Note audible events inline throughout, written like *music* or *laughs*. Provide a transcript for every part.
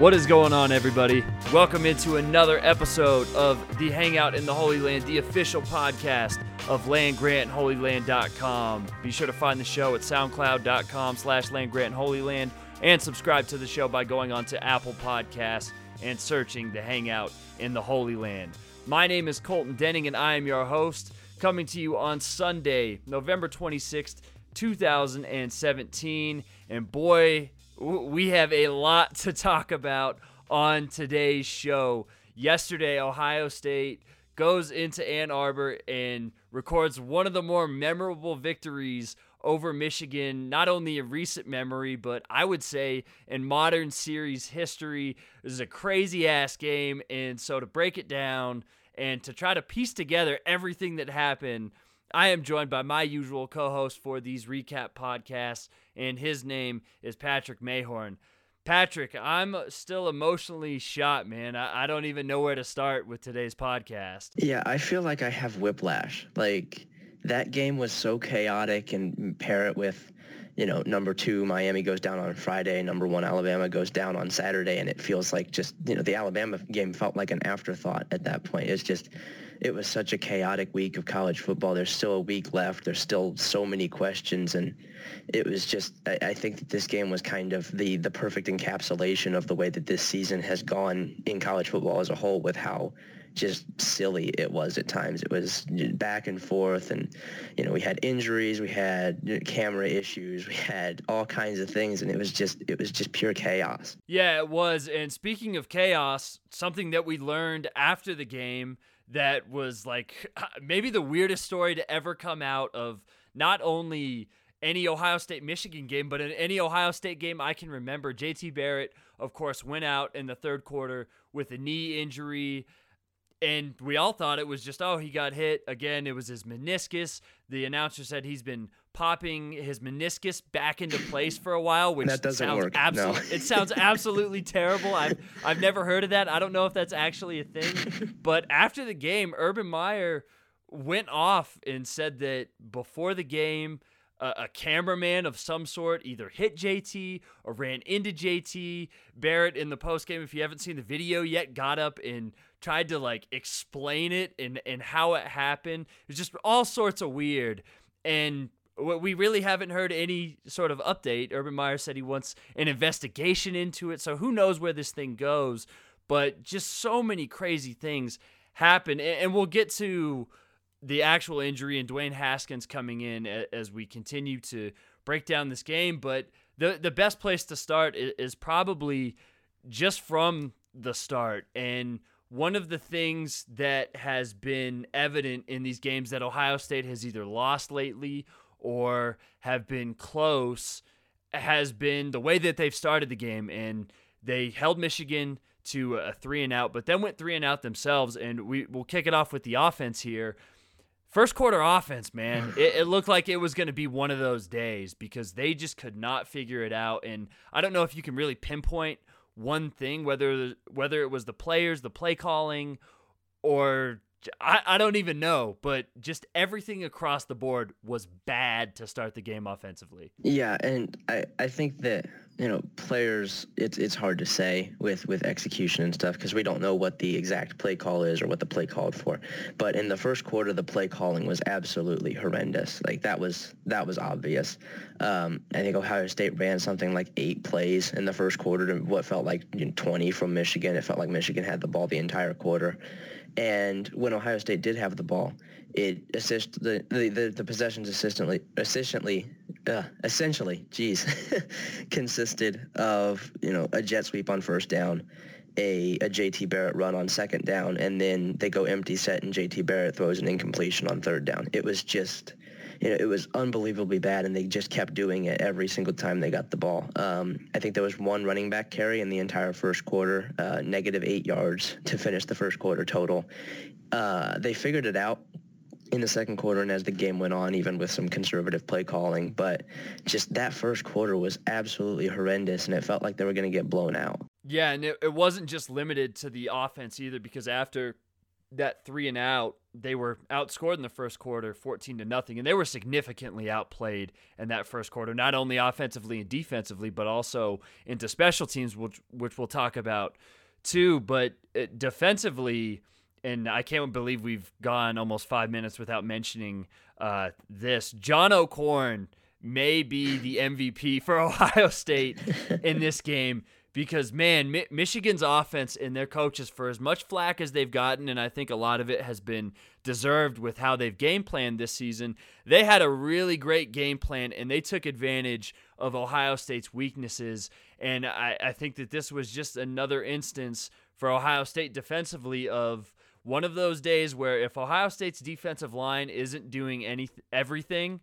What is going on, everybody? Welcome into another episode of the Hangout in the Holy Land, the official podcast of landgrantholyland.com. Be sure to find the show at soundcloud.com slash landgrantholyland and subscribe to the show by going on to Apple Podcasts and searching the Hangout in the Holy Land. My name is Colton Denning, and I am your host, coming to you on Sunday, November 26th, 2017. And boy, we have a lot to talk about on today's show. Yesterday, Ohio State goes into Ann Arbor and records one of the more memorable victories over Michigan, not only in recent memory, but I would say in modern series history. This is a crazy ass game. And so to break it down and to try to piece together everything that happened, I am joined by my usual co host for these recap podcasts, and his name is Patrick Mayhorn. Patrick, I'm still emotionally shot, man. I, I don't even know where to start with today's podcast. Yeah, I feel like I have whiplash. Like, that game was so chaotic and pair it with you know number two miami goes down on friday number one alabama goes down on saturday and it feels like just you know the alabama game felt like an afterthought at that point it's just it was such a chaotic week of college football there's still a week left there's still so many questions and it was just I, I think that this game was kind of the the perfect encapsulation of the way that this season has gone in college football as a whole with how just silly it was at times. It was back and forth, and you know we had injuries, we had camera issues, we had all kinds of things, and it was just it was just pure chaos. Yeah, it was. And speaking of chaos, something that we learned after the game that was like *laughs* maybe the weirdest story to ever come out of not only any Ohio State Michigan game, but in any Ohio State game I can remember. JT Barrett, of course, went out in the third quarter with a knee injury and we all thought it was just oh he got hit again it was his meniscus the announcer said he's been popping his meniscus back into place for a while which that doesn't sounds work absolutely no. it sounds absolutely *laughs* terrible I've, I've never heard of that i don't know if that's actually a thing but after the game urban meyer went off and said that before the game a, cameraman of some sort either hit JT or ran into JT. Barrett in the post game, if you haven't seen the video yet, got up and tried to like explain it and and how it happened. It's just all sorts of weird. And we really haven't heard any sort of update. Urban Meyer said he wants an investigation into it. So who knows where this thing goes? But just so many crazy things happen. And we'll get to the actual injury and Dwayne Haskins coming in as we continue to break down this game. But the, the best place to start is probably just from the start. And one of the things that has been evident in these games that Ohio State has either lost lately or have been close has been the way that they've started the game. And they held Michigan to a three and out, but then went three and out themselves. And we will kick it off with the offense here. First quarter offense, man, *sighs* it, it, looked like it was going to be one of those days because they just could not figure it out. And I don't know if you can really pinpoint one thing, whether whether it was the players, the play calling, or I, I don't even know, but just everything across the board was bad to start the game offensively. Yeah, and I, I think that you know players it's it's hard to say with with execution and stuff because we don't know what the exact play call is or what the play called for. But in the first quarter the play calling was absolutely horrendous. Like that was that was obvious. Um, i think ohio state ran something like eight plays in the first quarter to what felt like you know, 20 from michigan. It felt like michigan had the ball the entire quarter and when ohio state did have the ball it assist the, the, the, the possessions assistantly efficiently uh, essentially geez *laughs* consisted of you know a jet sweep on first down a, a JT Barrett run on second down and then they go empty set and JT Barrett throws an incompletion on third down. It was just know, it was unbelievably bad, and they just kept doing it every single time they got the ball. Um, I think there was one running back carry in the entire first quarter, uh, negative eight yards to finish the first quarter total. Uh, they figured it out in the second quarter and as the game went on, even with some conservative play calling. But just that first quarter was absolutely horrendous, and it felt like they were going to get blown out. Yeah, and it, it wasn't just limited to the offense either, because after that three and out, they were outscored in the first quarter 14 to nothing and they were significantly outplayed in that first quarter not only offensively and defensively but also into special teams which which we'll talk about too. But uh, defensively and I can't believe we've gone almost 5 minutes without mentioning uh, this. John O'Korn may be the MVP for *laughs* Ohio State in this game because man, Mi- Michigan's offense and their coaches, for as much flack as they've gotten, and I think a lot of it has been deserved with how they've game planned this season, they had a really great game plan and they took advantage of Ohio State's weaknesses. And I, I think that this was just another instance for Ohio State defensively of one of those days where if Ohio State's defensive line isn't doing any everything,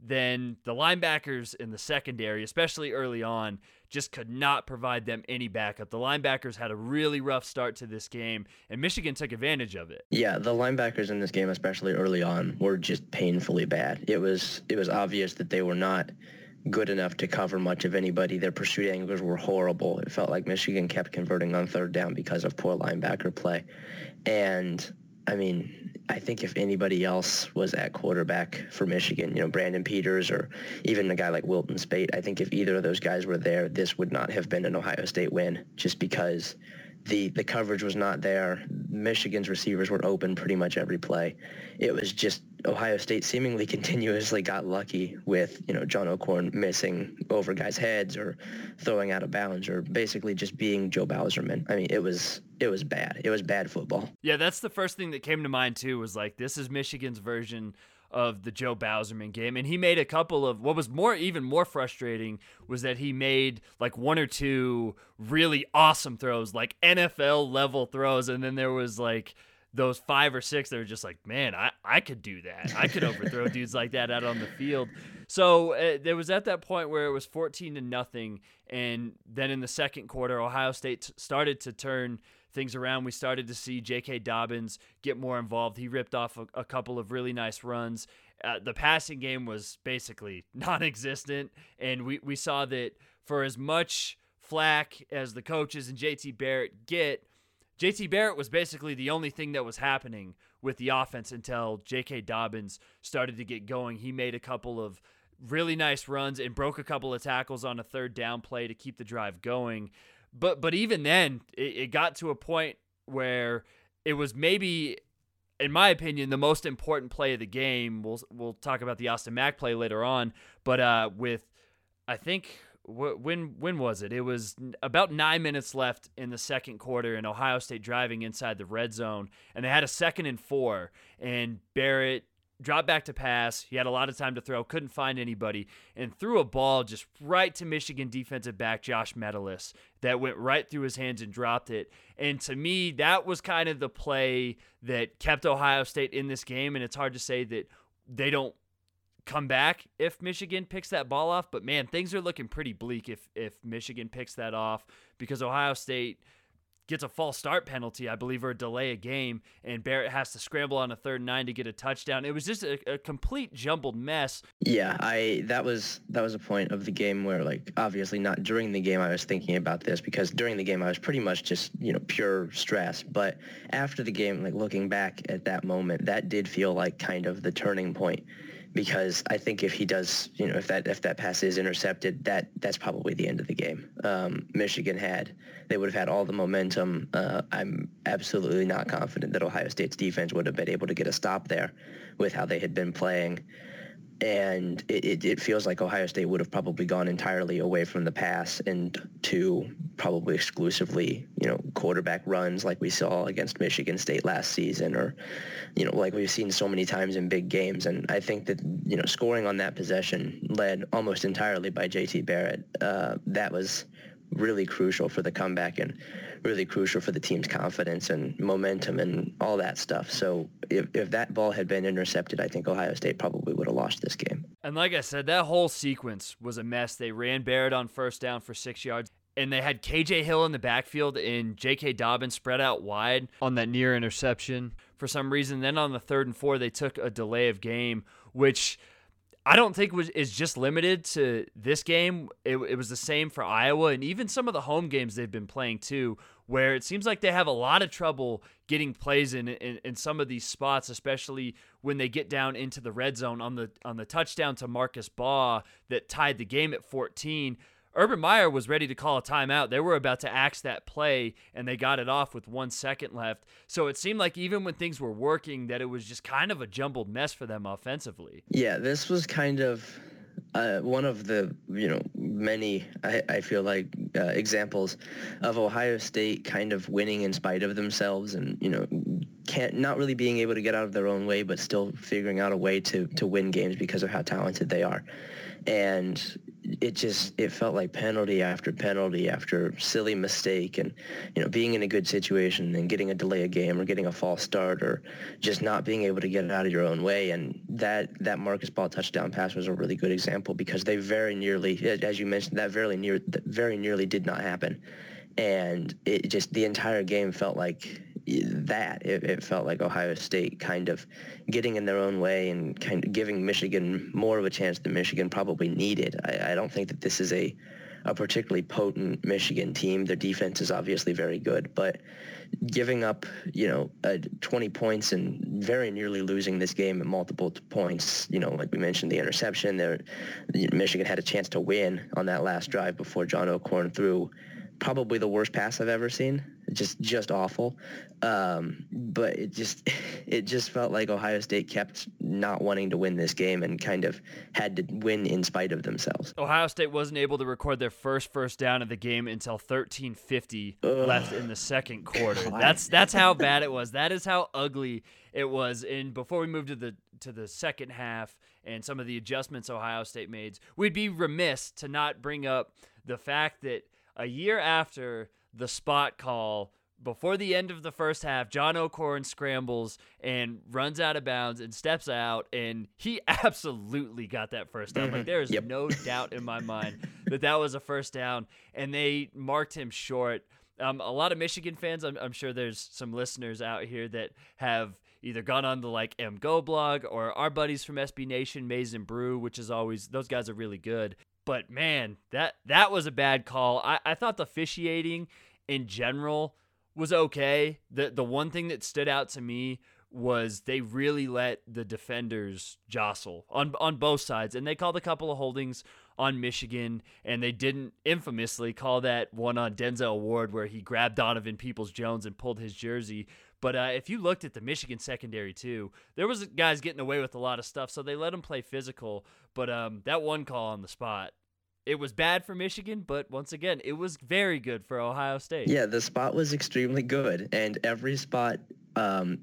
then the linebackers in the secondary, especially early on, just could not provide them any backup. The linebackers had a really rough start to this game, and Michigan took advantage of it. Yeah, the linebackers in this game, especially early on, were just painfully bad. It was it was obvious that they were not good enough to cover much of anybody. Their pursuit angles were horrible. It felt like Michigan kept converting on third down because of poor linebacker play. And I mean, I think if anybody else was at quarterback for Michigan, you know, Brandon Peters or even a guy like Wilton Speight, I think if either of those guys were there, this would not have been an Ohio State win just because the the coverage was not there. Michigan's receivers were open pretty much every play. It was just Ohio State seemingly *laughs* continuously got lucky with you know John O'Korn missing over guys' heads or throwing out of bounds or basically just being Joe Bauserman. I mean, it was it was bad. It was bad football. Yeah, that's the first thing that came to mind too. Was like this is Michigan's version of the Joe Bauserman game. And he made a couple of what was more even more frustrating was that he made like one or two really awesome throws, like NFL level throws, and then there was like those five or six that were just like, man, I, I could do that. I could overthrow *laughs* dudes like that out on the field. So uh, there was at that point where it was 14 to nothing. And then in the second quarter, Ohio State started to turn things around. We started to see J.K. Dobbins get more involved. He ripped off a, a couple of really nice runs. Uh, the passing game was basically *laughs* non-existent, and we we saw that for as much flack as the coaches and J.T. Barrett get. JT Barrett was basically the only thing that was happening with the offense until J.K. Dobbins started to get going. He made a couple of really nice runs and broke a couple of tackles on a third down play to keep the drive going but but even then, it, it got to a point where it was maybe in my opinion, the most important play of the game. We'll we'll talk about the Austin Mack play later on, but uh, with I think when when was it? It was about nine minutes left in the second quarter, and Ohio State driving inside the red zone, and they had a second and four, and Barrett dropped back to pass. He had a lot of time to throw, couldn't find anybody, and threw a ball just right to Michigan defensive back Josh Metellus that went right through his hands and dropped it. And to me, that was kind of the play that kept Ohio State in this game. And it's hard to say that they don't come back if Michigan picks that ball off. But man, things are looking pretty bleak if if Michigan picks that off because Ohio State gets a false start penalty, I believe, or a delay a game, and Barrett has to scramble on a third and nine to get a touchdown. It was just a, a, complete jumbled mess. Yeah, I that was that was a point of the game where, like, obviously not during the game I was thinking about this because during the game I was pretty much just you know pure stress, but after the game, like looking back at that moment, that did feel like kind of the turning point because I think if he does, you know, if that if that pass is intercepted, that that's probably the end of the game. Um, Michigan had they would have had all the momentum. Uh, I'm absolutely not confident that Ohio State's defense would have been able to get a stop there with how they had been playing and it, it, it, feels like Ohio State would have probably gone entirely away from the pass and to probably exclusively, you know, quarterback runs like we saw against Michigan State last season or, you know, like we've seen so many times in big games. And I think that, you know, scoring on that possession led almost entirely by J.T. Barrett. Uh, that was really crucial for the comeback and really crucial for the team's confidence and momentum and all that stuff. So if, if that ball had been intercepted, I think Ohio State probably would have lost this game. And like I said, that whole sequence was a mess. They ran Barrett on first down for six yards. And they had KJ Hill in the backfield and J.K. Dobbins spread out wide on that near interception for some reason. Then on the third and four, they took a delay of game, which – I don't think is just limited to this game. It, it was the same for Iowa and even some of the home games they've been playing too, where it seems like they have a lot of trouble getting plays in, in in some of these spots, especially when they get down into the red zone on the on the touchdown to Marcus Baugh that tied the game at 14. Urban Meyer was ready to call a timeout. They were about to axe that play, and they got it off with one second left. So it seemed like even when things were working, that it was just kind of a jumbled mess for them offensively. Yeah, this was kind of uh, one of the you know many I, I feel like uh, examples of Ohio State kind of winning in spite of themselves and you know can't not really being able to get out of their own way but still figuring out a way to to win games because of how talented they are and it just it felt like penalty after penalty after silly mistake and you know being in a good situation and getting a delay a game or getting a false start or just not being able to get out of your own way. And that that Marcus Baugh touchdown pass was a really good example because they very nearly as you mentioned that very near very nearly did not happen. And it just the entire game felt like that. It, it, felt like Ohio State kind of getting in their own way and kind of giving Michigan more of a chance than Michigan probably needed. I, I don't think that this is a, a particularly potent Michigan team. Their defense is obviously very good, but giving up, you know, uh, 20 points and very nearly losing this game at multiple points, you know, like we mentioned, the interception there, Michigan had a chance to win on that last drive before John O'Korn threw probably the worst pass I've ever seen. Just just awful. Um, but it just *laughs* it just felt like Ohio State kept not wanting to win this game and kind of had to win in spite of themselves. Ohio State wasn't able to record their first first down of the game until 13:50 left in the second quarter. God. That's that's how bad it was. That is how ugly it was. And before we move to the to the second half and some of the adjustments Ohio State made, we'd be remiss to not bring up the fact that a year after the spot call before the end of the first half, John O'Korn scrambles and runs out of bounds and steps out, and he *laughs* absolutely got that first down. Like there is yep. no doubt in my mind *laughs* that that was a first down, and they marked him short. Um, a lot of Michigan fans, I'm, I'm, sure there's some listeners out here that have either gone on the like M Go blog or our buddies from SB Nation, Maize and Brew, which is always those guys are really good. But man, that that was a bad call. I, I thought the officiating in general was okay. The the one thing that stood out to me was they really let the defenders jostle on on both sides, and they called a couple of holdings on Michigan, and they didn't infamously call that one on Denzel Ward where he grabbed Donovan Peoples Jones and pulled his jersey. But uh, if you looked at the Michigan secondary too, there was guys getting away with a lot of stuff, so they let them play physical. But um, that one call on the spot, it was bad for Michigan, but once again, it was very good for Ohio State. Yeah, the spot was extremely good, and every spot um,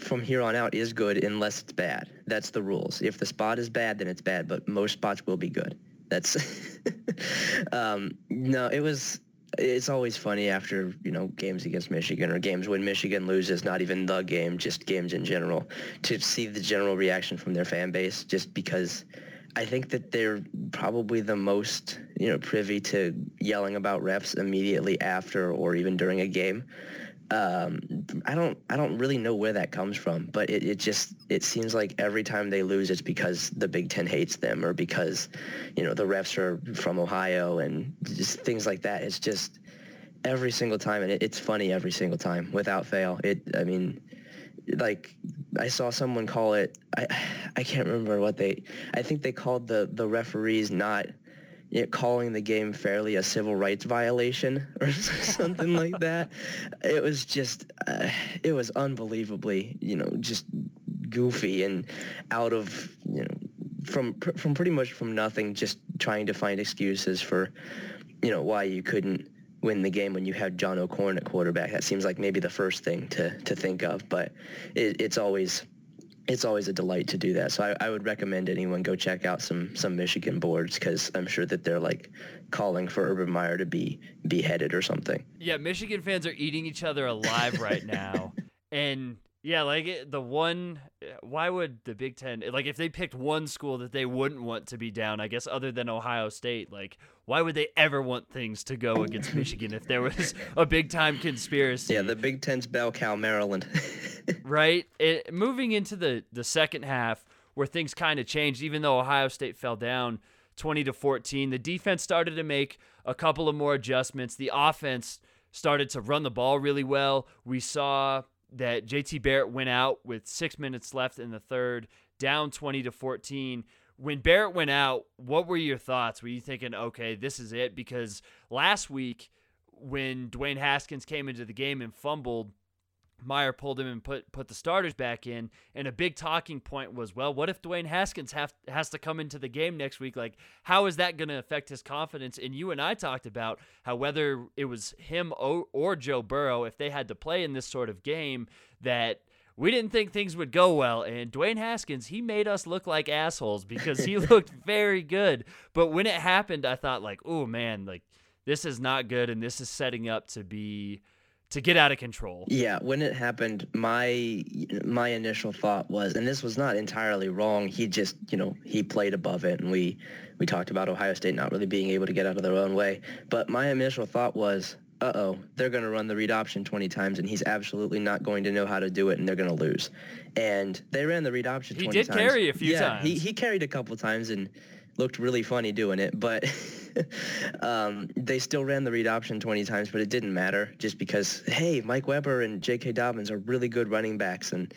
from here on out is good unless it's bad. That's the rules. If the spot is bad, then it's bad, but most spots will be good. That's *laughs* um, no, it was it's always funny after you know games against Michigan or games when Michigan loses, not even the game, just games in general, to see the general reaction from their fan base, just because I think that they're probably the most you know privy to yelling about refs immediately after or even during a game. Um, I don't I don't really know where that comes from, but it, it just it seems like every time they lose, it's because the Big Ten hates them or because you know the refs are from Ohio and just things like that. It's just every single time, and it, it's funny every single time without fail. It I mean, like I saw someone call it. I I can't remember what they. I think they called the the referees not you know, calling the game fairly a civil rights violation *laughs* or something like *laughs* that. It was just, uh, it was unbelievably, you know, just goofy and out of, you know, from from pretty much from nothing, just trying to find excuses for, you know, why you couldn't win the game when you have John O'Korn at quarterback. That seems like maybe the first thing to to think of, but it, it's always it's always a delight to do that. So I, I, would recommend anyone go check out some some Michigan boards because I'm sure that they're like calling for Urban Meyer to be beheaded or something. Yeah, Michigan fans are eating each other alive right now, *laughs* and yeah, like eh, the one. Eh, why would the Big Ten like if they picked one school that they wouldn't want to be down? I guess other than Ohio State, like why would they ever want things to go against Michigan if there was *laughs* a big time conspiracy? Yeah, the Big Ten's bell cow, Maryland. *laughs* right. It, moving into the the second half, where things kind of changed, even though Ohio State fell down twenty to fourteen, the defense started to make a couple of more adjustments. The offense started to run the ball really well. We saw that JT Barrett went out with six minutes left in the third, down 20 to 14. When Barrett went out, what were your thoughts? Were you thinking, okay, this is it? Because last week, when Dwayne Haskins came into the game and fumbled, Meyer pulled him and put put the starters back in. And a big talking point was, well, what if Dwayne Haskins have, has to come into the game next week? Like, how is that going to affect his confidence? And you and I talked about how whether it was him or, or Joe Burrow, if they had to play in this sort of game, that we didn't think things would go well. And Dwayne Haskins, he made us look like assholes because he *laughs* looked very good. But when it happened, I thought like, oh man, like this is not good, and this is setting up to be to get out of control. Yeah, when it happened, my my initial thought was, and this was not entirely wrong. He just, you know, he played above it, and we we talked about Ohio State not really being able to get out of their own way. But my initial thought was, uh-oh, they're going to run the read option 20 times, and he's absolutely not going to know how to do it, and they're going to lose. And they ran the read option 20 times. He did carry a few yeah, times. He, he carried a couple times and looked really funny doing it, but *laughs* *laughs* um, they still ran the read option 20 times, but it didn't matter just because, hey, Mike Weber and J.K. Dobbins are really good running backs, and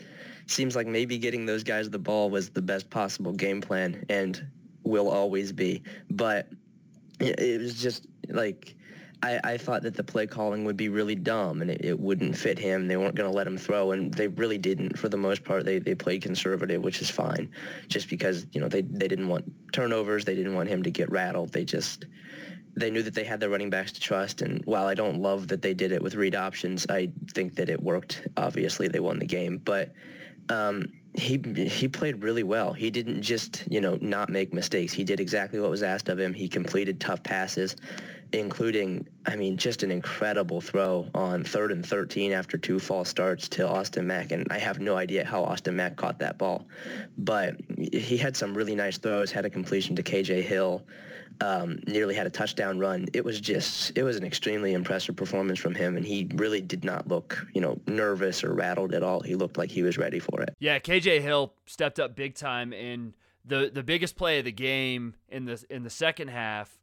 seems like maybe getting those guys the ball was the best possible game plan and will always be. But it was just like I, I thought that the play calling would be really dumb and it, it wouldn't fit him. They weren't going to let him throw, and they really didn't for the most part. They they played conservative, which is fine, just because you know they they didn't want turnovers. They didn't want him to get rattled. They just they knew that they had their running backs to trust. And while I don't love that they did it with read options, I think that it worked. Obviously, they won the game, but. Um, he he played really well. He didn't just you know not make mistakes. He did exactly what was asked of him. He completed tough passes, including I mean just an incredible throw on third and 13 after two false starts to Austin Mack, and I have no idea how Austin Mack caught that ball, but he had some really nice throws. Had a completion to KJ Hill um, nearly had a touchdown run. It was just, it was an extremely impressive performance from him, and he really did not look, you know, nervous or rattled at all. He looked like he was ready for it. Yeah, KJ Hill stepped up big time in the the biggest play of the game in the in the second half,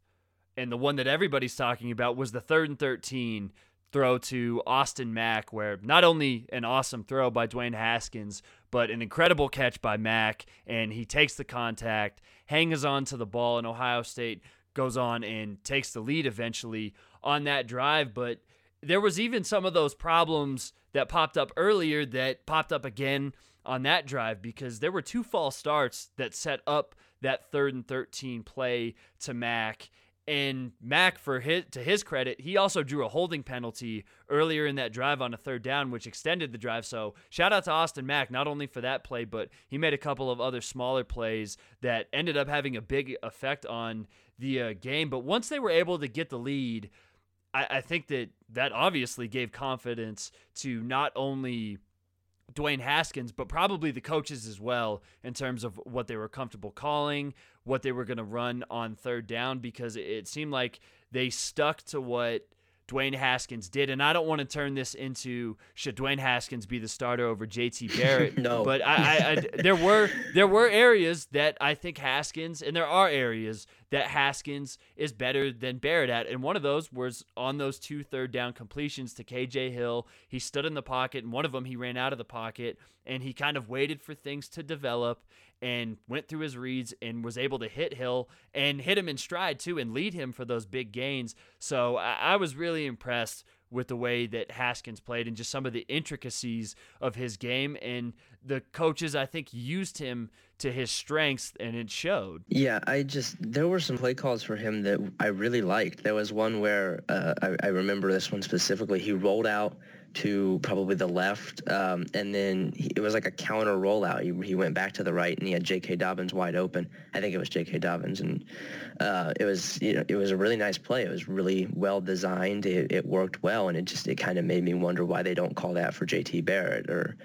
and the one that everybody's talking about was the third and thirteen throw to Austin Mack, where not only an awesome throw by Dwayne Haskins, but an incredible catch by Mack, and he takes the contact, hangs on to the ball, and Ohio State goes on and takes the lead eventually on that drive. But there was even some of those problems that popped up earlier that popped up again on that drive because there were two false starts that set up that third and 13 play to Mack and Mack, for his to his credit, he also drew a holding penalty earlier in that drive on a third down, which extended the drive. So shout out to Austin Mack, not only for that play, but he made a couple of other smaller plays that ended up having a big effect on the uh, game. But once they were able to get the lead, I, I think that that obviously gave confidence to not only Dwayne Haskins, but probably the coaches as well in terms of what they were comfortable calling, what they were going to run on third down, because it seemed like they stuck to what Dwayne Haskins did. And I don't want to turn this into should Dwayne Haskins be the starter over JT *laughs* Barrett. no. But I, I, I, there were there were areas that I think Haskins, and there are areas that Haskins is better than Barrett at. And one of those was on those two third down completions to KJ Hill. He stood in the pocket, and one of them he ran out of the pocket, and he kind of waited for things to develop and went through his reads and was able to hit Hill and hit him in stride too and lead him for those big gains. So I, I was really impressed with the way that Haskins played and just some of the intricacies of his game. And the coaches, I think, used him to his strengths and it showed. Yeah, I just, there were some play calls for him that I really liked. There was one where uh, I, I remember this one specifically. He rolled out to probably the left, um, and then he, it was like a counter rollout. He, he went back to the right, and he had J.K. Dobbins wide open. I think it was J.K. Dobbins, and uh, it was you know it was a really nice play. It was really well designed. It, it worked well, and it just it kind of made me wonder why they don't call that for J.T. Barrett or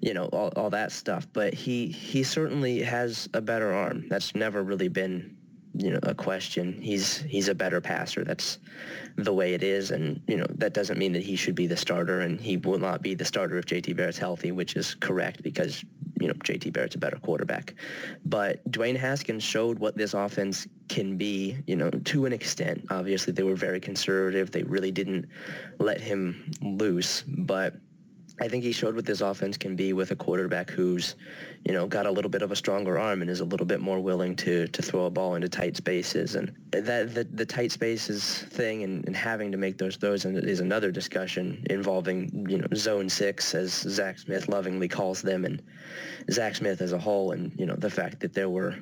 you know all, all that stuff. But he he certainly has a better arm. That's never really been you know a question. He's he's a better passer. That's the way it is, and you know that doesn't mean that he should be the starter, and he will not be the starter if JT Barrett's healthy, which is correct because you know JT Barrett's a better quarterback. But Dwayne Haskins showed what this offense can be, you know, to an extent. Obviously, they were very conservative. They really didn't let him loose, but I think he showed what this offense can be with a quarterback who's, you know, got a little bit of a stronger arm and is a little bit more willing to to throw a ball into tight spaces. And that the, the tight spaces thing and, and having to make those those is another discussion involving, you know, zone six as Zach Smith lovingly calls them, and Zach Smith as a whole, and you know the fact that there were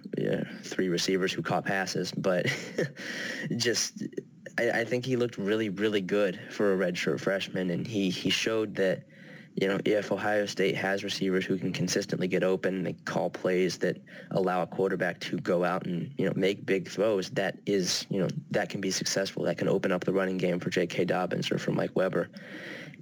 three receivers who caught passes, but *laughs* just. I, I think he looked really, really good for a redshirt freshman, and he, he showed that you know, if Ohio State has receivers who can consistently get open, they call plays that allow a quarterback to go out and, you know, make big throws, that is, you know, that can be successful. That can open up the running game for J.K. Dobbins or for Mike Weber.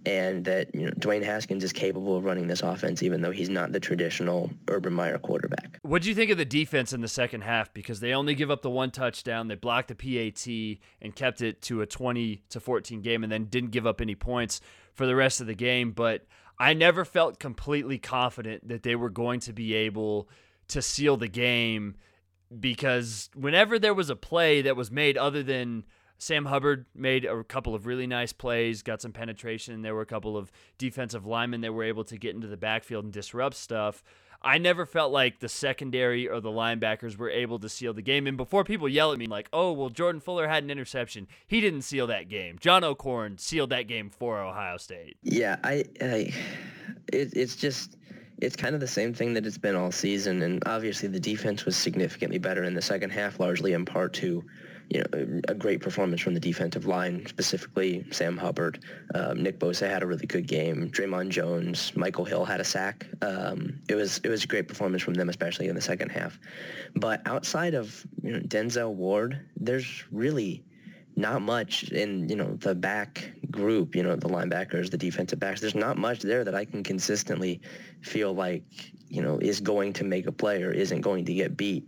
And that, you know, Dwayne Haskins is capable of running this offense even though he's not the traditional Urban Meyer quarterback. What do you think of the defense in the second half? Because they only give up the one touchdown, they blocked the PAT and kept it to a 20 to 14 game and then didn't give up any points for the rest of the game. But I never felt completely confident that they were going to be able to seal the game because whenever there was a play that was made other than Sam Hubbard made a couple of really nice plays, got some penetration. There were a couple of defensive linemen that were able to get into the backfield and disrupt stuff. I never felt like the secondary or the linebackers were able to seal the game. And before people yell at me like, "Oh, well, Jordan Fuller had an interception," he didn't seal that game. John O'Korn sealed that game for Ohio State. Yeah, I, I it, it's just it's kind of the same thing that it's been all season. And obviously, the defense was significantly better in the second half, largely in part to you know, a great performance from the defensive line, specifically Sam Hubbard. Um, Nick Bosa had a really good game. Dre'Mont Jones, Michael Hill had a sack. Um, it was it was a great performance from them, especially in the second half. But outside of you know, Denzel Ward, there's really not much in you know the back group you know the linebackers the defensive backs there's not much there that i can consistently feel like you know is going to make a play or isn't going to get beat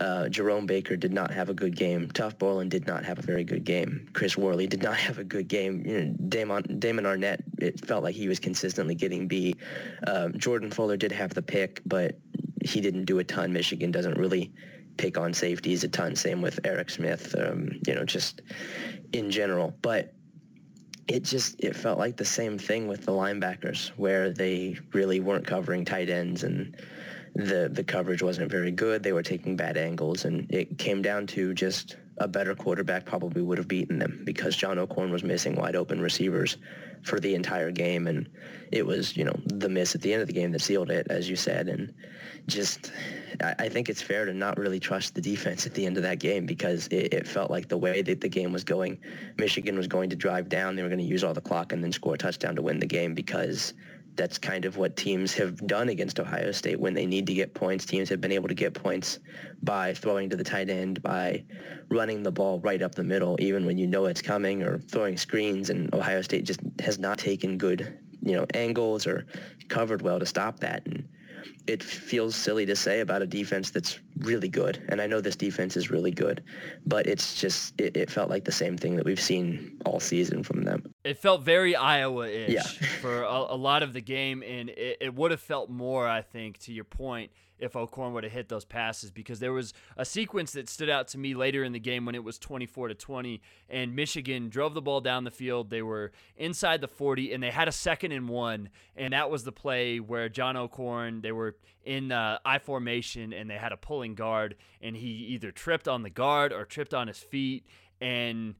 uh, Jerome Baker did not have a good game. Tuf Borland did not have a very good game. Chris Worley did not *laughs* have a good game. You know, Damon, Damon Arnette, it felt like he was consistently getting beat. Um, Jordan Fuller did have the pick, but he didn't do a ton. Michigan doesn't really pick on safeties a ton. Same with Eric Smith, um, you know, just in general. But it just it felt like the same thing with the linebackers where they really weren't covering tight ends and the the coverage wasn't very good. They were taking bad angles, and it came down to just a better quarterback probably would have beaten them because John O'Korn was missing wide open receivers for the entire game, and it was you know the miss at the end of the game that sealed it, as you said, and just I, I think it's fair to not really trust the defense at the end of that game because it, it felt like the way that the game was going, Michigan was going to drive down, they were going to use all the clock and then score a touchdown to win the game because that's kind of what teams have done against Ohio State when they need to get points. Teams have been able to get points by throwing to the tight end, by running the ball right up the middle, even when you know it's coming, or throwing screens. And Ohio State just has not taken good, you know, angles or covered well to stop that. And it feels silly to say about a defense that's really good. And I know this defense is really good, but it's just, it, it felt like the same thing that we've seen all season from them. It felt very Iowa-ish yeah. *laughs* for a, a, lot of the game. And it, it would have felt more, I think, to your point, if O'Korn would have hit those passes because there was a sequence that stood out to me later in the game when it was 24 to 20 and Michigan drove the ball down the field. They were inside the 40 and they had a second and one and that was the play where John O'Korn they were in uh, I formation and they had a pulling guard and he either tripped on the guard or tripped on his feet and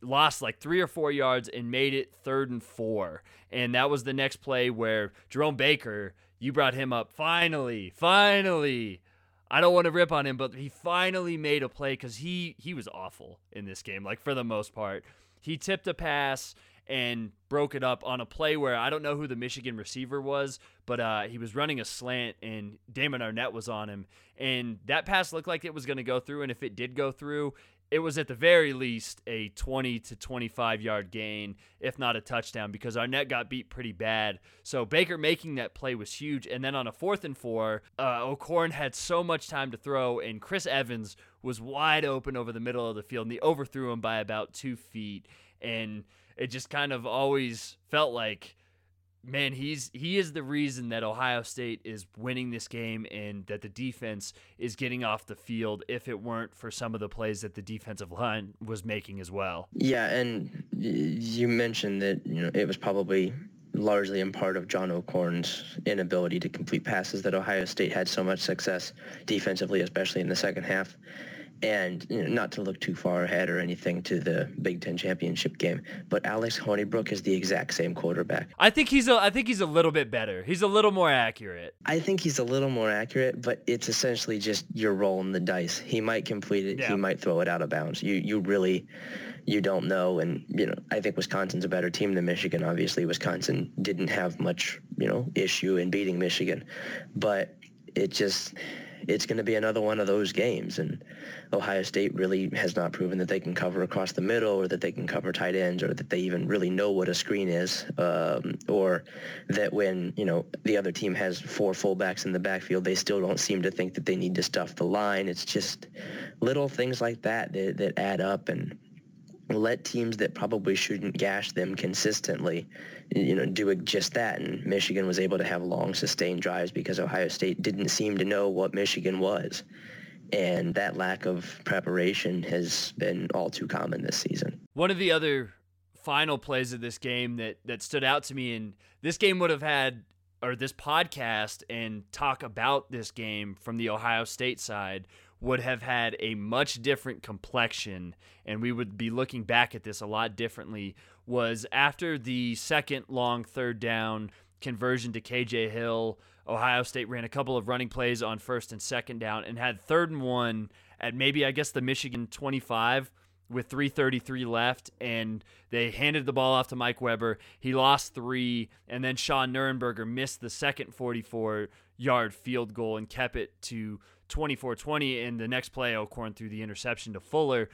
lost like three or four yards and made it third and four. And that was the next play where Jerome Baker you brought him up. Finally, finally. I don't want to rip on him, but he finally made a play because he he was awful in this game. Like for the most part, he tipped a pass and broke it up on a play where I don't know who the Michigan receiver was, but uh, he was running a slant and Damon Arnette was on him, and that pass looked like it was going to go through. And if it did go through, it was at the very least a 20 to 25 yard gain, if not a touchdown, because Arnette got beat pretty bad. So Baker making that play was huge. And then on a fourth and four, uh, O'Korn had so much time to throw, and Chris Evans was wide open over the middle of the field, and he overthrew him by about two feet. And it just kind of always felt like man, he's he is the reason that Ohio State is winning this game and that the defense is getting off the field if it weren't for some of the plays that the defensive line was making as well. Yeah, and you mentioned that, you know, it was probably largely in part of John O'Korn's inability to complete passes that Ohio State had so much success defensively, especially in the second half and you know, not to look too far ahead or anything to the Big Ten championship game, but Alex Hornibrook is the exact same quarterback. I think he's a I think he's a little bit better. He's a little more accurate. I think he's a little more accurate, but it's essentially just you're rolling the dice. He might complete it. Yeah. He might throw it out of bounds. You you really you don't know. And, you know, I think Wisconsin's a better team than Michigan. Obviously, Wisconsin didn't have much, you know, issue in beating Michigan. But it just, it's going to be another one of those games. And Ohio State really has not proven that they can cover across the middle or that they can cover tight ends or that they even really know what a screen is um, or that when, you know, the other team has four fullbacks in the backfield, they still don't seem to think that they need to stuff the line. It's just little things like that that, that add up and let teams that probably shouldn't gash them consistently, you know, do just that. And Michigan was able to have long, sustained drives because Ohio State didn't seem to know what Michigan was. And that lack of preparation has been all too common this season. One of the other final plays of this game that, that stood out to me, and this game would have had, or this podcast and talk about this game from the Ohio State side would have had a much different complexion and we would be looking back at this a lot differently was after the second long third down conversion to KJ Hill Ohio State ran a couple of running plays on first and second down and had third and one at maybe I guess the Michigan 25 with 333 left and they handed the ball off to Mike Weber. He lost 3 and then Sean Nuernberger missed the second 44 yard field goal and kept it to 24-20 and the next play O'Korn threw the interception to Fuller.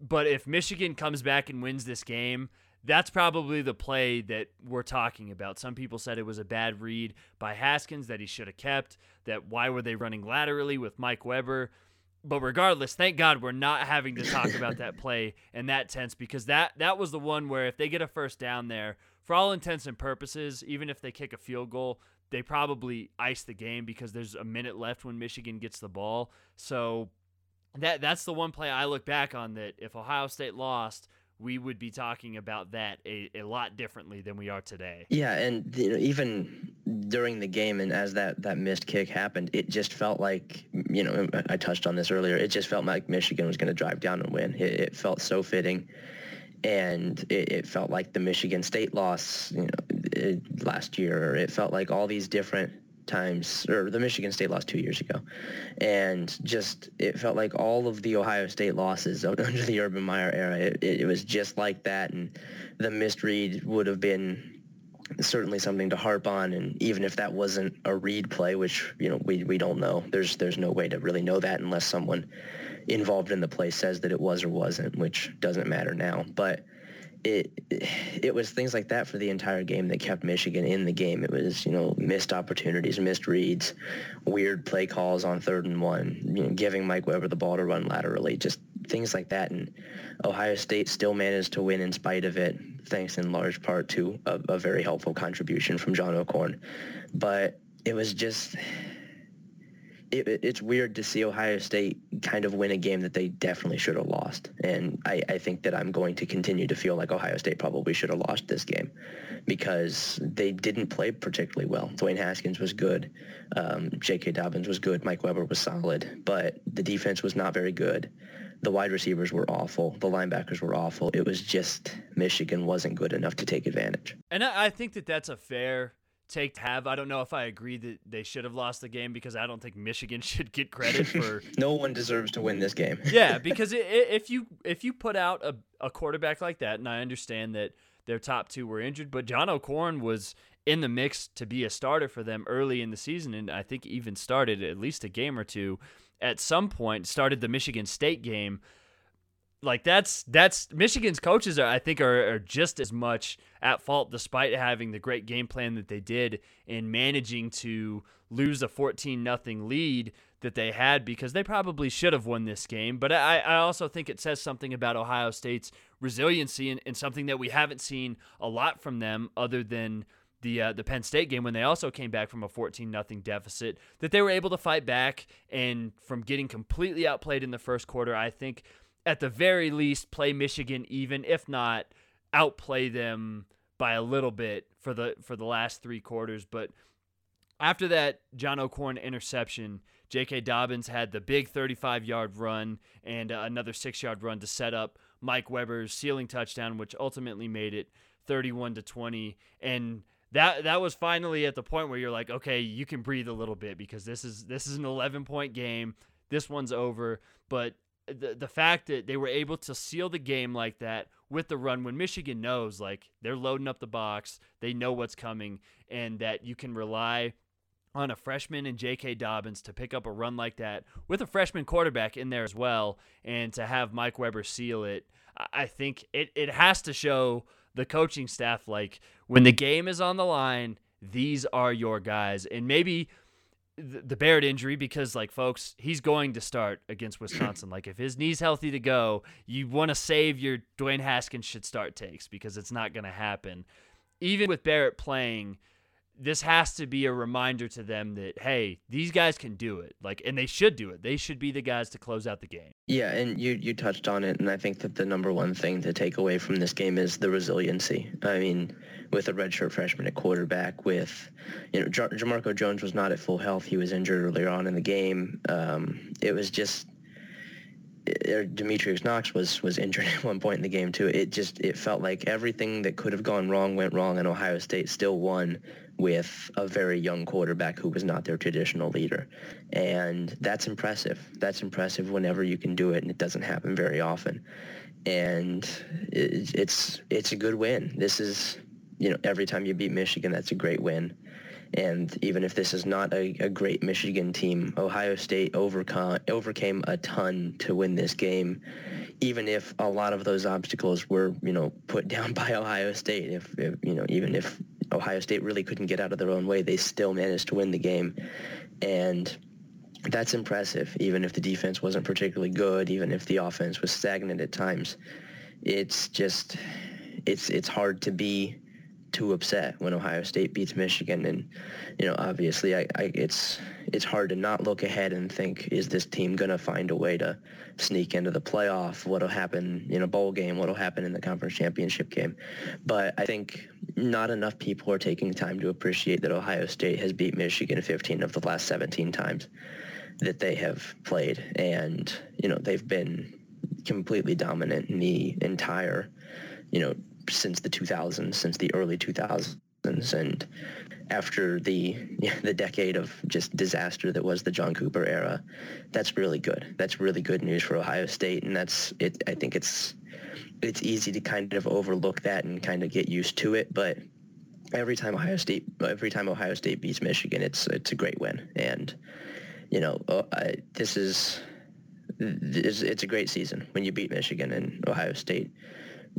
But if Michigan comes back and wins this game, that's probably the play that we're talking about. Some people said it was a bad read by Haskins that he should have kept, that why were they running laterally with Mike Weber? But regardless, thank God we're not having to talk about that *laughs* play in that tense because that that was the one where if they get a first down there, for all intents and purposes, even if they kick a field goal, they probably ice the game because there's a minute left when Michigan gets the ball. So that that's the one play I look back on that if Ohio State lost, we would be talking about that a, a lot differently than we are today. Yeah, and you know, even during the game and as that, that missed kick happened, it just felt like, you know, I touched on this earlier, it just felt like Michigan was going to drive down and win. It, it felt so fitting and it, it, felt like the Michigan State loss, you know, it, last year. It felt like all these different times, or the Michigan State loss two years ago, and just it felt like all of the Ohio State losses *laughs* under the Urban Meyer era. It, it was just like that, and the misread would have been certainly something to harp on and even if that wasn't a read play which you know we, we don't know there's there's no way to really know that unless someone involved in the play says that it was or wasn't, which doesn't matter now. But it it was things like that for the entire game that kept Michigan in the game. It was you know missed opportunities, missed reads, weird play calls on third and one, you know, giving Mike Weber the ball to run laterally, just things like that. And Ohio State still managed to win in spite of it, thanks in large part to a, a very helpful contribution from John O'Korn. But it was just it, it's weird to see Ohio State kind of win a game that they definitely should have lost. And I, I, think that I'm going to continue to feel like Ohio State probably should have lost this game because they didn't play particularly well. Dwayne Haskins was good. Um, J.K. Dobbins was good. Mike Weber was solid. But the defense was not very good. The wide receivers were awful. The linebackers were awful. It was just Michigan wasn't good enough to take advantage. And I think that that's a fair take to have. I don't know if I agree that they should have lost the game because I don't think Michigan *laughs* should get credit for. *laughs* no one deserves to win this game. yeah, *laughs* because it, it, if you if you put out a, a quarterback like that, and I understand that their top two were injured, but John O'Korn was in the mix to be a starter for them early in the season, and I think even started at least a game or two. At some point, started the Michigan State game like that's that's Michigan's coaches are I think are, are just as much at fault despite having the great game plan that they did in managing to lose a 14 nothing lead that they had because they probably should have won this game. But I, I also think it says something about Ohio State's resiliency and, and something that we haven't seen a lot from them other than the uh, the Penn State game when they also came back from a 14 nothing deficit that they were able to fight back and from getting completely outplayed in the first quarter I think at the very least play Michigan even if not outplay them by a little bit for the for the last 3 quarters but after that John O'Korn interception J.K. Dobbins had the big 35 yard run and uh, another 6 yard run to set up Mike Weber's sealing touchdown which ultimately made it 31 to 20 and that that was finally at the point where you're like, okay, you can breathe a little bit because this is this is an 11 point game. This one's over. But the the fact that they were able to seal the game like that with the run when Michigan knows like they're loading up the box, they know what's coming, and that you can rely on a freshman and J.K. Dobbins to pick up a run like that with a freshman quarterback in there as well, and to have Mike Weber seal it, I think it, it has to show the coaching staff like when the game is on the line, these are your guys. And maybe the Barrett injury, because like folks, he's going to start against Wisconsin. like if his knee's healthy to go, you want to save your Dwayne Haskins should start takes because it's not going to happen. Even with Barrett playing, this has to be a reminder to them that hey, these guys can do it. Like, and they should do it. They should be the guys to close out the game. Yeah, and you you touched on it, and I think that the number one thing to take away from this game is the resiliency. I mean, with a redshirt freshman at quarterback, with you know J- Jamarco Jones was not at full health; he was injured earlier on in the game. Um, it was just Uh, Demetrius Knox was was injured *laughs* at one point in the game too. It just it felt like everything that could have gone wrong went wrong, and Ohio State still won with a very young quarterback who was not their traditional leader, and that's impressive. That's impressive whenever you can do it, and it doesn't happen very often. And it, it's it's a good win. This is you know every time you beat Michigan, that's a great win. And even if this is not a, a great Michigan team, Ohio State overcome, overcame a ton to win this game, even if a lot of those obstacles were, you know, put *laughs* down by Ohio State. If, if you know, even if Ohio State really couldn't get out of their own way, they still managed to win the game. And that's impressive, even if the defense wasn't particularly good, even if the offense was stagnant at times. It's just, it's it's hard to be too upset when Ohio State beats Michigan. And, you know, obviously I, I, it's it's hard to not look ahead and think, is this team going to find a way to sneak into the playoff? What'll happen in a bowl game? What'll happen in the conference championship game? But I think not enough people are taking time to appreciate that Ohio State has beat Michigan 15 of the last 17 times that they have played. And, you know, they've been completely dominant in the entire, you know, since the 2000s, since the early 2000s, and after the the decade of just disaster that was the John Cooper era, that's really good. That's really good news for Ohio State, and that's it. I think it's it's easy to kind of overlook that and kind of get used to it, but every time Ohio State every time Ohio State beats Michigan, it's it's a great win, and you know uh, I, this is it's, it's a great season when you beat Michigan and Ohio State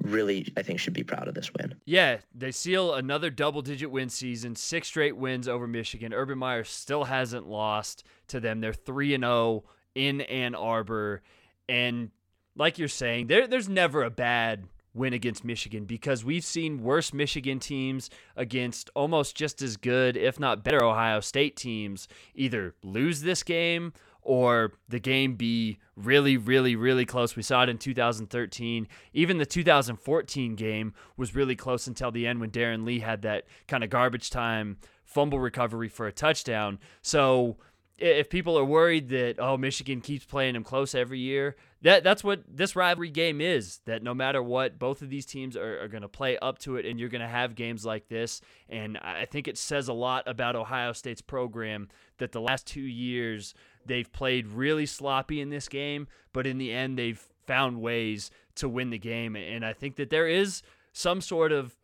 really, I think, should be proud of this win. Yeah, they seal another double digit win season, six straight wins over Michigan. Urban Meyer still hasn't lost to them. They're 3 and 0 in Ann Arbor. And like you're saying, there, there's never a bad win against Michigan because we've seen worse Michigan teams against almost just as good, if not better, Ohio State teams either lose this game or the game be really, really, really close. We saw it in 2013. Even the 2014 game was really close until the end when Darron Lee had that kind of garbage time fumble recovery for a touchdown. So if people are worried that oh Michigan keeps playing them close every year, that that's what this rivalry game is. That no matter what, both of these teams are, are going to play up to it, and you're going to have games like this. And I think it says a lot about Ohio State's program that the last two years They've played really sloppy in this game, but in the end, they've found ways to win the game. And I think that there is some sort of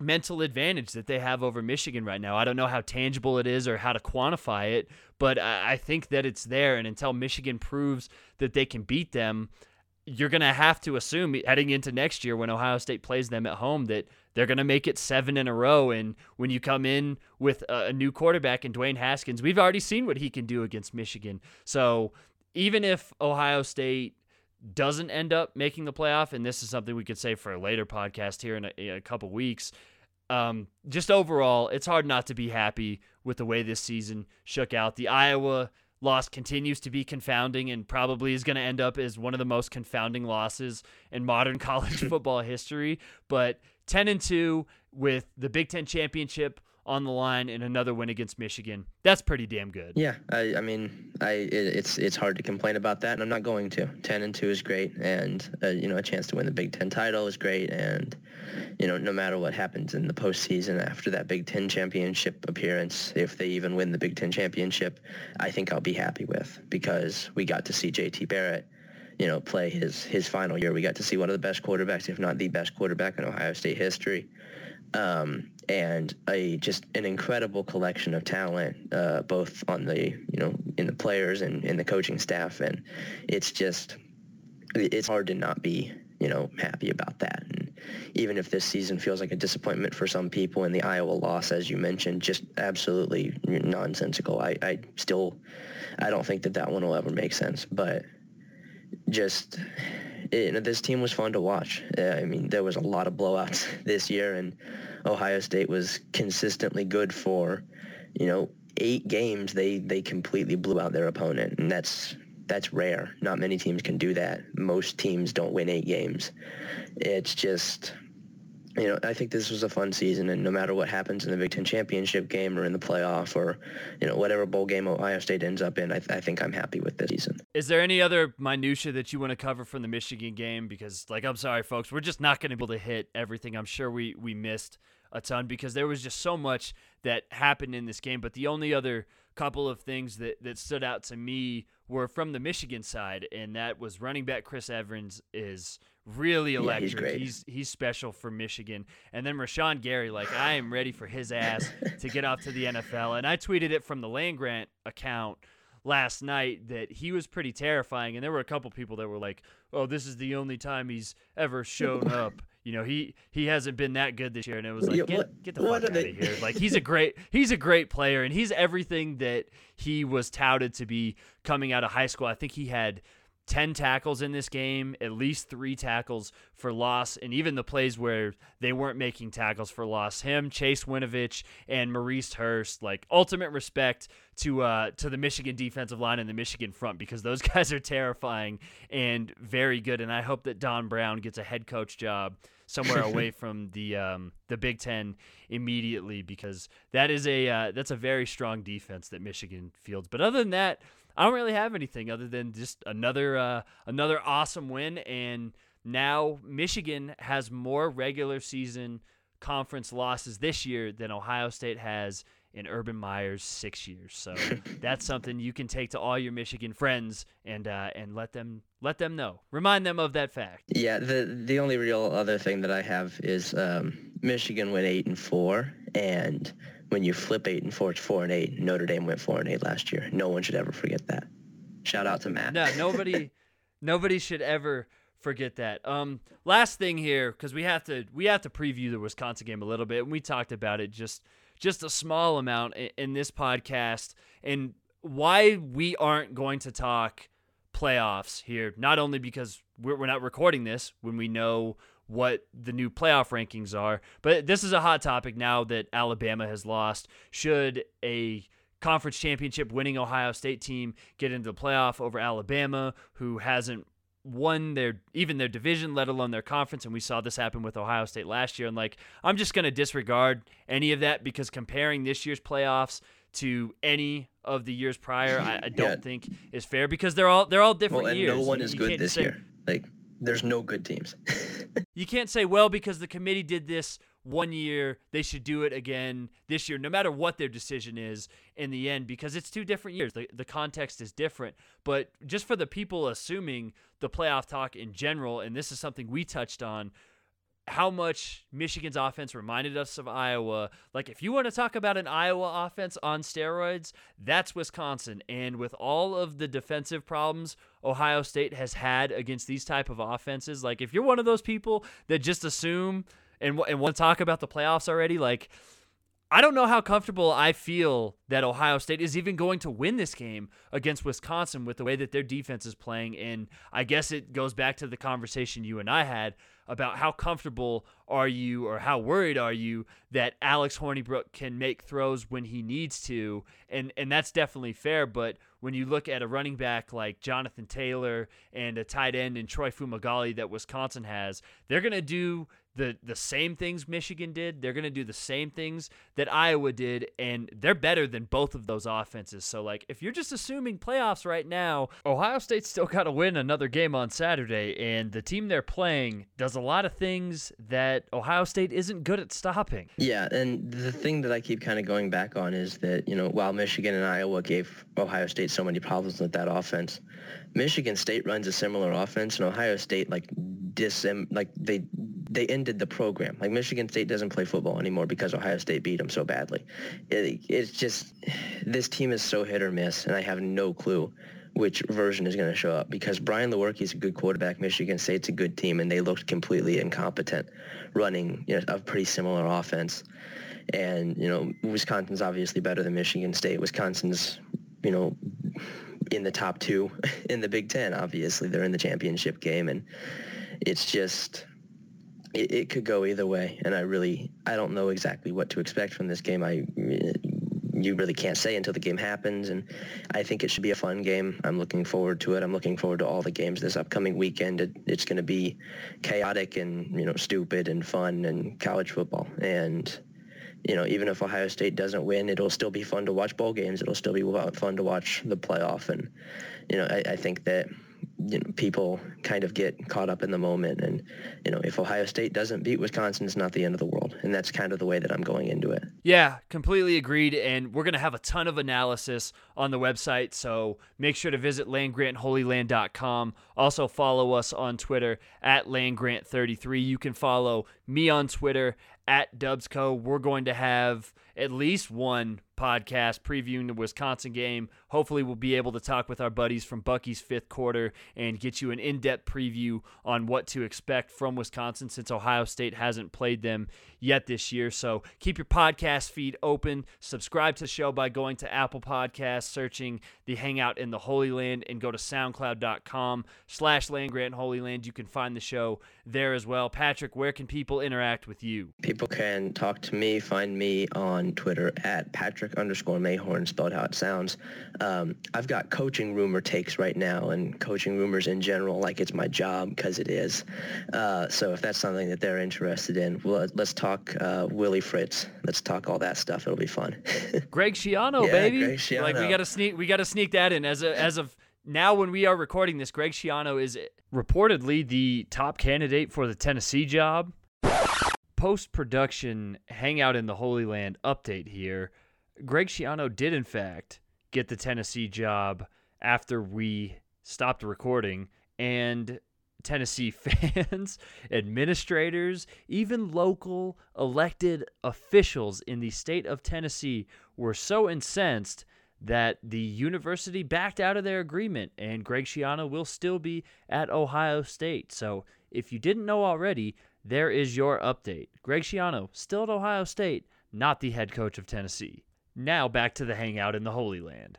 mental advantage that they have over Michigan right now. I don't know how tangible it is or how to quantify it, but I think that it's there. And until Michigan proves that they can beat them, you're going to have to assume heading into next year when Ohio State plays them at home that they're going to make it seven in a row. And when you come in with a new quarterback and Dwayne Haskins, we've already seen what he can do against Michigan. So even if Ohio State doesn't end up making the playoff, and this is something we could say for a later podcast here in a, a couple weeks, um, just overall, it's hard not to be happy with the way this season shook out. The Iowa loss continues to be confounding and probably is going to end up as one of the most confounding losses in modern *laughs* college *laughs* football history. But 10 and 2 with the Big Ten championship on the line in another win against Michigan. That's pretty damn good. Yeah, I, I mean, I it, it's it's hard to complain about that, and I'm not going to. Ten and two is great, and uh, you know a chance to win the Big Ten title is great, and you know no matter what happens in the postseason after that Big Ten championship appearance, if they even win the Big Ten championship, I think I'll be happy with because we got to see J.T. Barrett you know, play his his final year. We got to see one of the best quarterbacks, if not the best quarterback in Ohio State history um, and a just an incredible collection of talent, uh, both on the you know in the players and in the coaching staff, and it's just it's hard to not be you know happy about that. And even if this season feels like a disappointment for some people, and the Iowa loss, as you mentioned, just absolutely nonsensical. I, I still I don't think that that one will ever make sense, but just it, this team was fun to watch. I mean, there was a lot of blowouts *laughs* this year, and Ohio State was consistently good for, you know, eight games. They they completely blew out their opponent, and that's that's rare. Not many teams can do that. Most teams don't win eight games. It's just you know, I think this was a fun season, and no matter what happens in the Big Ten championship game or in the playoff or, you know, whatever bowl game Ohio State ends up in, I, th- I think I'm happy with this season. Is there any other minutia that you want to cover from the Michigan game? Because, like, I'm sorry, folks, we're just not going to be able to hit everything. I'm sure we we missed a ton because there was just so much that happened in this game. But the only other couple of things that, that stood out to me were from the Michigan side, and that was running back Chris Evans is really electric. Yeah, he's, he's, he's special for Michigan. And then Rashan Gary, like I am ready for his ass to get off to the NFL. And I tweeted it from the land grant account last night that he was pretty terrifying. And there were a couple people that were like, "Oh, this is the only time he's ever shown *laughs* up." You know, he he hasn't been that good this year, and it was like, get, get the fuck out they... of here. *laughs* Like he's a great he's a great player, and he's everything that he was touted to be coming out of high school. I think he had 10 tackles in this game, at least three tackles for loss, and even the plays where they weren't making tackles for loss. Him, Chase Winovich, and Maurice Hurst, like ultimate respect to uh, to the Michigan defensive line and the Michigan front because those *laughs* guys are terrifying and very good. And I hope that Don Brown gets a head coach job somewhere *laughs* away from the um, the Big Ten immediately because that is a uh, that's a very strong defense that Michigan fields. But other than that, I don't really have anything other than just another uh, another awesome win, and now Michigan has more regular season conference losses this year than Ohio State has in Urban Meyer's six years. So *laughs* that's something you can take to all your Michigan friends and uh, and let them let them know, remind them of that fact. Yeah, the the only real other thing that I have is um, Michigan went eight and four, and when you flip eight and four, it's four and eight. Notre Dame went four and eight last year. No one should ever forget that. Shout out to Matt. No, nobody, *laughs* nobody should ever forget that. Um, last thing here, because we have to we have to preview the Wisconsin game a little bit, and we talked about it just just a small amount in, in this podcast, and why we aren't going to talk playoffs here. Not only because we're, we're not recording this when we know what the new playoff rankings are. But this is a hot topic now that Alabama has lost. Should a conference championship winning Ohio State team get into the playoff over Alabama, who hasn't won their even their division, let alone their conference. And we saw this happen with Ohio State last year. And like, I'm just gonna disregard any of that because comparing this year's playoffs to any of the years prior, I, I don't yeah. think is fair because they're all they're all different well, and years. No one is you good this say, year. Like there's no good teams. *laughs* you can't say, well, because the committee did this one year, they should do it again this year, no matter what their decision is in the end, because it's two different years. The, the context is different. But just for the people assuming the playoff talk in general, and this is something we touched on how much Michigan's offense reminded us of Iowa. Like, if you want to talk about an Iowa offense on steroids, that's Wisconsin. And with all of the defensive problems Ohio State has had against these type of offenses, like if you're one of those people that just assume and and want to talk about the playoffs already, like I don't know how comfortable I feel that Ohio State is even going to win this game against Wisconsin with the way that their defense is playing. And I guess it goes back to the conversation you and I had about how comfortable are you or how worried are you that Alex Hornibrook can make throws when he needs to. And and that's definitely fair, but when you look at a running back like Jonathan Taylor and a tight end in Troy Fumagalli that Wisconsin has, they're going to do the the same things Michigan did. They're going to do the same things that Iowa did and they're better than both of those offenses. So like if you're just assuming playoffs right now, Ohio State's still got to win another game on Saturday and the team they're playing does a lot of things that Ohio State isn't good at stopping. Yeah, and the thing that I keep kind of going back on is that, you know, while Michigan and Iowa gave Ohio State so many problems with that offense, Michigan State runs a similar offense and Ohio State like dis like they they ended the program. Like Michigan State doesn't play football anymore because Ohio State beat them so badly. It, it's just this team is so hit or miss, and I have no clue which version is going to show up because Brian Lewerke's a good quarterback. Michigan State's a good team, and they looked completely incompetent running you know, a pretty similar offense. And you know, Wisconsin's obviously better than Michigan State. Wisconsin's you know in the top two *laughs* in the Big Ten. Obviously, they're in the championship game, and it's just it, it, could go either way, and I really I don't know exactly what to expect from this game. I you really can't say until the game happens, and I think it should be a fun game. I'm looking forward to it. I'm looking forward to all the games this upcoming weekend. It, it's going to be chaotic and you know stupid and fun and college football, and you know even if Ohio State doesn't win, it'll still be fun to watch bowl games. It'll still be fun to watch the playoff, and you know I, I think that you know, people kind of get caught up in the moment. And, you know, if Ohio State doesn't beat Wisconsin, it's not the end of the world. And that's kind of the way that I'm going into it. Yeah, completely agreed. And we're going to have a ton of analysis on the website. So make sure to visit landgrantholyland.com. Also follow us on Twitter at landgrant33. You can follow me on Twitter at Dubsco. We're going to have at least one podcast previewing the Wisconsin game. Hopefully, we'll be able to talk with our buddies from Bucky's fifth quarter and get you an in depth preview on what to expect from Wisconsin since Ohio State hasn't played them yet this year. So keep your podcast feed open. Subscribe to the show by going to Apple Podcasts, searching the Hangout in the Holy Land, and go to soundcloud.com slash land grant holy land. You can find the show there as well. Patrick, where can people interact with you? People can talk to me, find me on Twitter at Patrick underscore Mayhorn, spelled how it sounds. Um, I've got coaching rumor takes right now and coaching rumors in general, like it's my job because it is. Uh, so if that's something that they're interested in, well, let's talk uh, Willie Fritz. Let's talk all that stuff. It'll be fun. *laughs* Greg Schiano, yeah, baby. Greg Schiano. Like we gotta sneak, we gotta sneak that in as a, as of now when we are recording this. Greg Schiano is reportedly the top candidate for the Tennessee job. Post production hangout in the Holy Land update here. Greg Schiano did in fact get the Tennessee job after we stopped recording, and Tennessee *laughs* fans, administrators, even local elected officials in the state of Tennessee were so incensed that the university backed out of their agreement and Greg Schiano will still be at Ohio State. So if you didn't know already, there is your update. Greg Schiano still at Ohio State, not the head coach of Tennessee. Now back to the hangout in the Holy Land.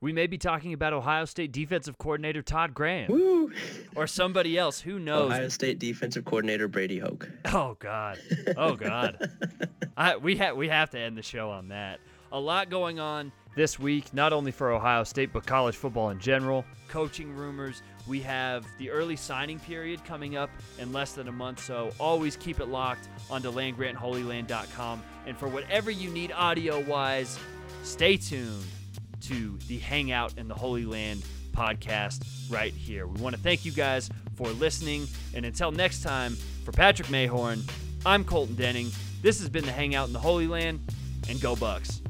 We may be talking about Ohio State defensive coordinator Todd Graham. Woo! Or somebody else. Who knows? Ohio State defensive coordinator Brady Hoke. Oh God. Oh God. *laughs* I, we have we have to end the show on that. A lot going on this week, not only for Ohio State but college football in general. Coaching rumors. We have the early signing period coming up in less than a month, so always keep it locked onto landgrantholyland.com. And for whatever you need audio wise, stay tuned to the Hangout in the Holy Land podcast right here. We want to thank you guys for listening. And until next time, for Patrick Mayhorn, I'm Colton Denning. This has been the Hangout in the Holy Land, and go Bucks.